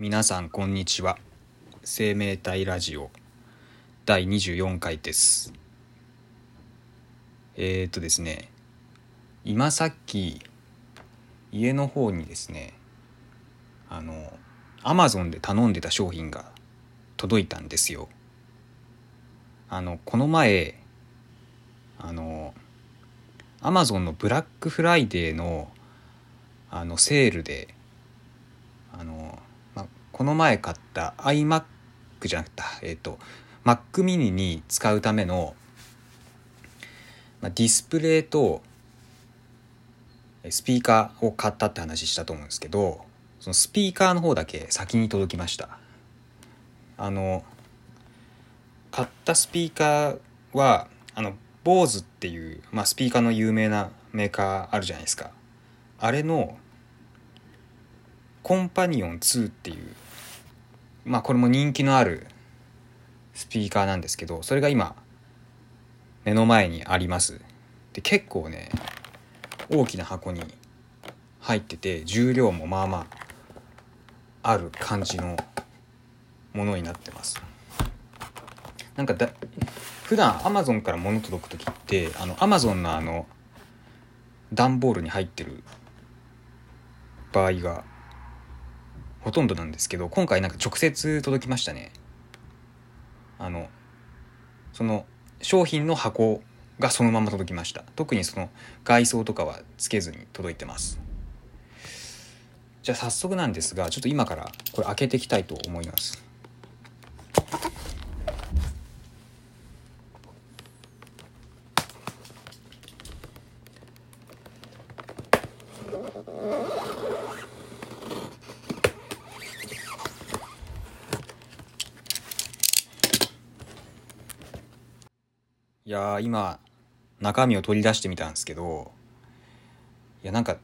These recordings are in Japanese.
皆さんこんにちは。生命体ラジオ第24回です。えー、っとですね今さっき家の方にですねあのアマゾンで頼んでた商品が届いたんですよ。あのこの前あのアマゾンのブラックフライデーのあのセールであの、この前買った iMac じゃなくてえっ、ー、と Mac mini に使うための、ま、ディスプレイとスピーカーを買ったって話したと思うんですけどそのスピーカーの方だけ先に届きました。あの買ったスピーカーはあの BOSE っていう、ま、スピーカーの有名なメーカーあるじゃないですか。あれのコンパニオン2っていうまあこれも人気のあるスピーカーなんですけどそれが今目の前にあります。で結構ね大きな箱に入ってて重量もまあまあある感じのものになってます。なんかだ普段アマゾンから物届く時ってあのアマゾンのあの段ボールに入ってる場合がほとんどなんですけど今回なんか直接届きましたね。あのその商品の箱がそのまま届きました。特にその外装とかはつけずに届いてます。じゃあ早速なんですがちょっと今からこれ開けていきたいと思います。いや今中身を取り出してみたんですけどいやなんか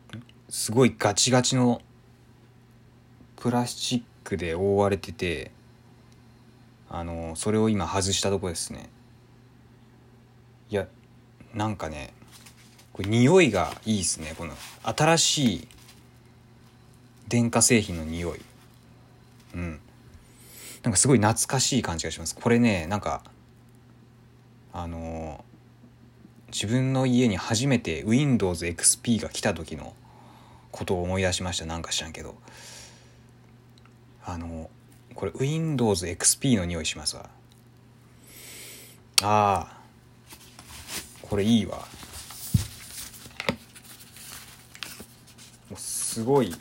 すごいガチガチのプラスチックで覆われててあのそれを今外したとこですね。いやなんかねこれ匂いがいいですねこの新しい電化製品の匂い。うん。なんかすごい懐かしい感じがします。これねなんかあの自分の家に初めて Windows XP が来た時のことを思い出しました。なんか知らんけど。あのこれ Windows XP の匂いしますわ。ああこれいいわ。もうすごい。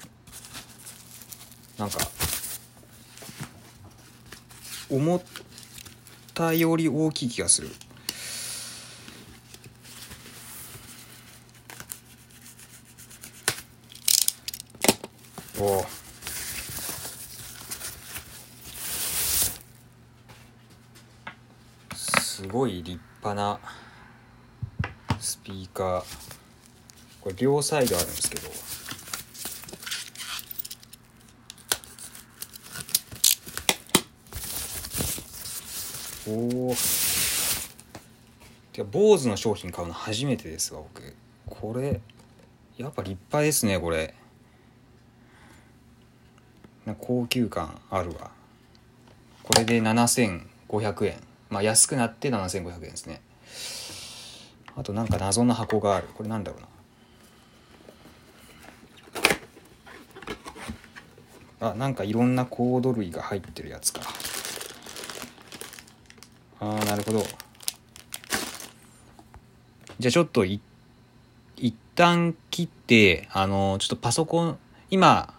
なんか思ったより大きい気がする。おすごい立派なスピーカー。これ両サイドあるんですけど。おおてか BOSE の商品買うの初めてですわ僕。これやっぱ立派ですねこれ。高級感あるわ。これで7500円。まあ安くなって7500円ですね。あとなんか謎の箱がある。これなんだろうな。あなんかいろんなコード類が入ってるやつか。ああなるほど。じゃあちょっとい一旦切ってあのちょっとパソコン今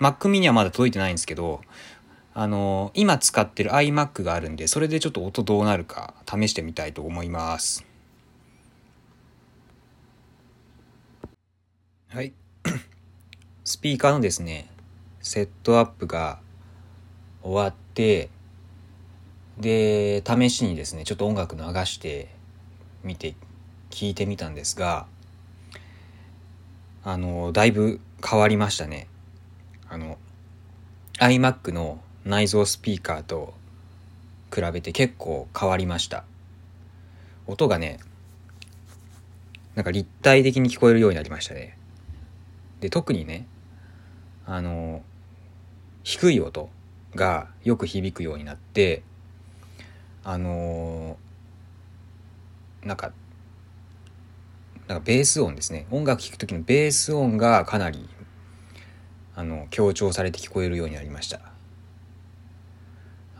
Mac mini はまだ届いてないんですけど、あの今使ってる iMac があるんで、それでちょっと音どうなるか試してみたいと思います。はい。スピーカーのですね、セットアップが終わって、で、試しにですね、ちょっと音楽流してみて、聞いてみたんですが、あの、だいぶ変わりましたね。あの iMac の内蔵スピーカーと比べて結構変わりました。音がねなんか立体的に聞こえるようになりましたね。で特にねあの低い音がよく響くようになってあのー、なんかなんかベース音ですね。音楽聴く時のベース音がかなりあの強調されて聞こえるようになりました。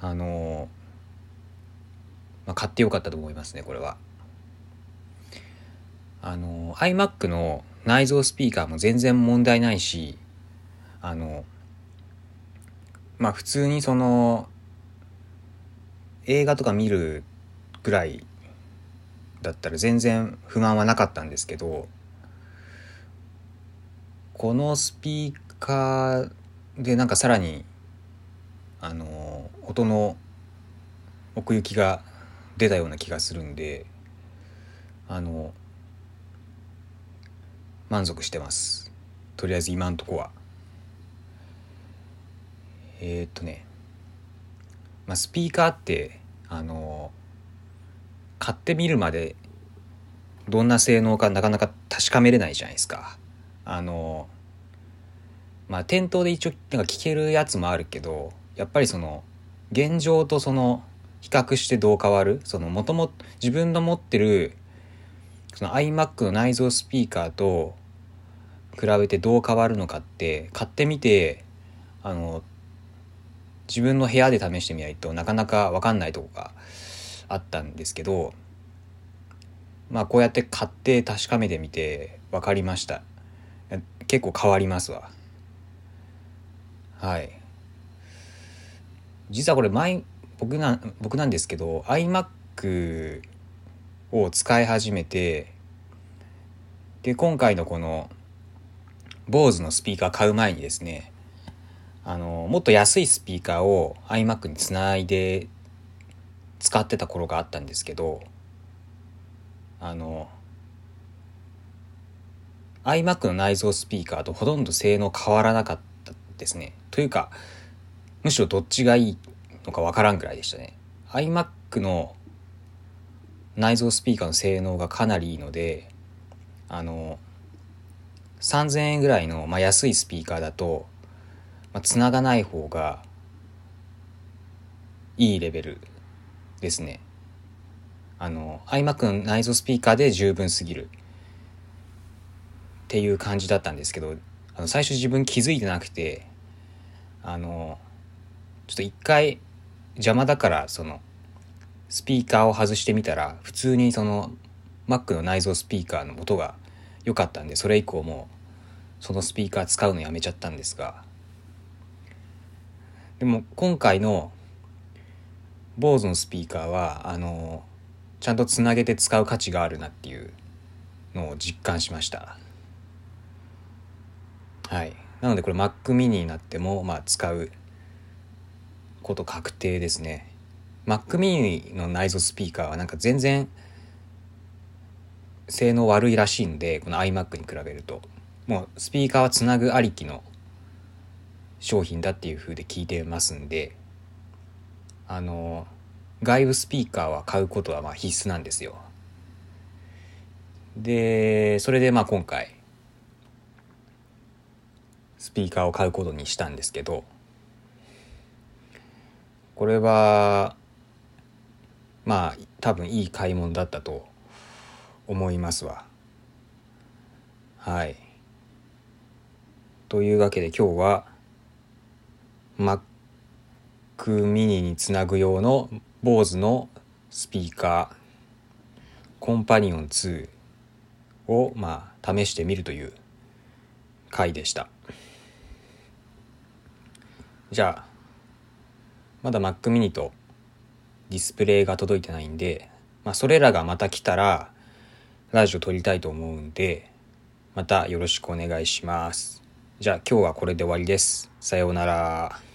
あのまあ、買ってよかったと思いますねこれは。あの iMac の内蔵スピーカーも全然問題ないしあのまあ普通にその映画とか見るぐらいだったら全然不満はなかったんですけどこのスピーカーでなんかさらにあの音の奥行きが出たような気がするんであの満足してます。とりあえず今んとこは。えー、っとね。まあスピーカーってあの買ってみるまでどんな性能かなかなか確かめれないじゃないですか。あのまあ店頭で一応なんか聞けるやつもあるけどやっぱりその現状とその比較してどう変わる？そのもとも自分の持ってるその iMac の内蔵スピーカーと比べてどう変わるのかって買ってみてあの自分の部屋で試してみないとなかなか分かんないとこがあったんですけどまあこうやって買って確かめてみて分かりました。結構変わりますわ。はい。実はこれ前僕な僕なんですけど iMac を使い始めてで今回のこの BOSE のスピーカー買う前にですねあのもっと安いスピーカーを iMac につないで使ってた頃があったんですけどあの iMac の内蔵スピーカーとほとんど性能変わらなかったですね。というかむしろどっちがいいのかわからんくらいでしたね。iMac の内蔵スピーカーの性能がかなりいいのであの3000円ぐらいの、まあ、安いスピーカーだと、まあ、繋がない方がいいレベルですね。あの iMac の内蔵スピーカーで十分すぎるっていう感じだったんですけどあの最初自分気づいてなくてあのちょっと一回邪魔だからそのスピーカーを外してみたら普通にその Mac の内蔵スピーカーの音が良かったんでそれ以降もそのスピーカー使うのやめちゃったんですが。でも今回の BOSE のスピーカーはあのちゃんとつなげて使う価値があるなっていうのを実感しました。はい。なのでこれ Mac mini になってもまあ使うこと確定ですね。Mac mini の内蔵スピーカーはなんか全然性能悪いらしいんでこの iMac に比べると。もうスピーカーはつなぐありきの商品だっていう風で聞いてますんで。あの外部スピーカーは買うことはまあ必須なんですよ。でそれでまあ今回スピーカーを買うことにしたんですけどこれはまあ多分いい買い物だったと思いますわ。はい。というわけで今日は Mac mini につなぐ用の BOSE のスピーカーコンパニオン2をまあ試してみるという回でした。じゃあまだ Mac mini とディスプレイが届いてないんで、まあ、それらがまた来たら、ラジオ撮りたいと思うんで、またよろしくお願いします。じゃあ今日はこれで終わりです。さようなら。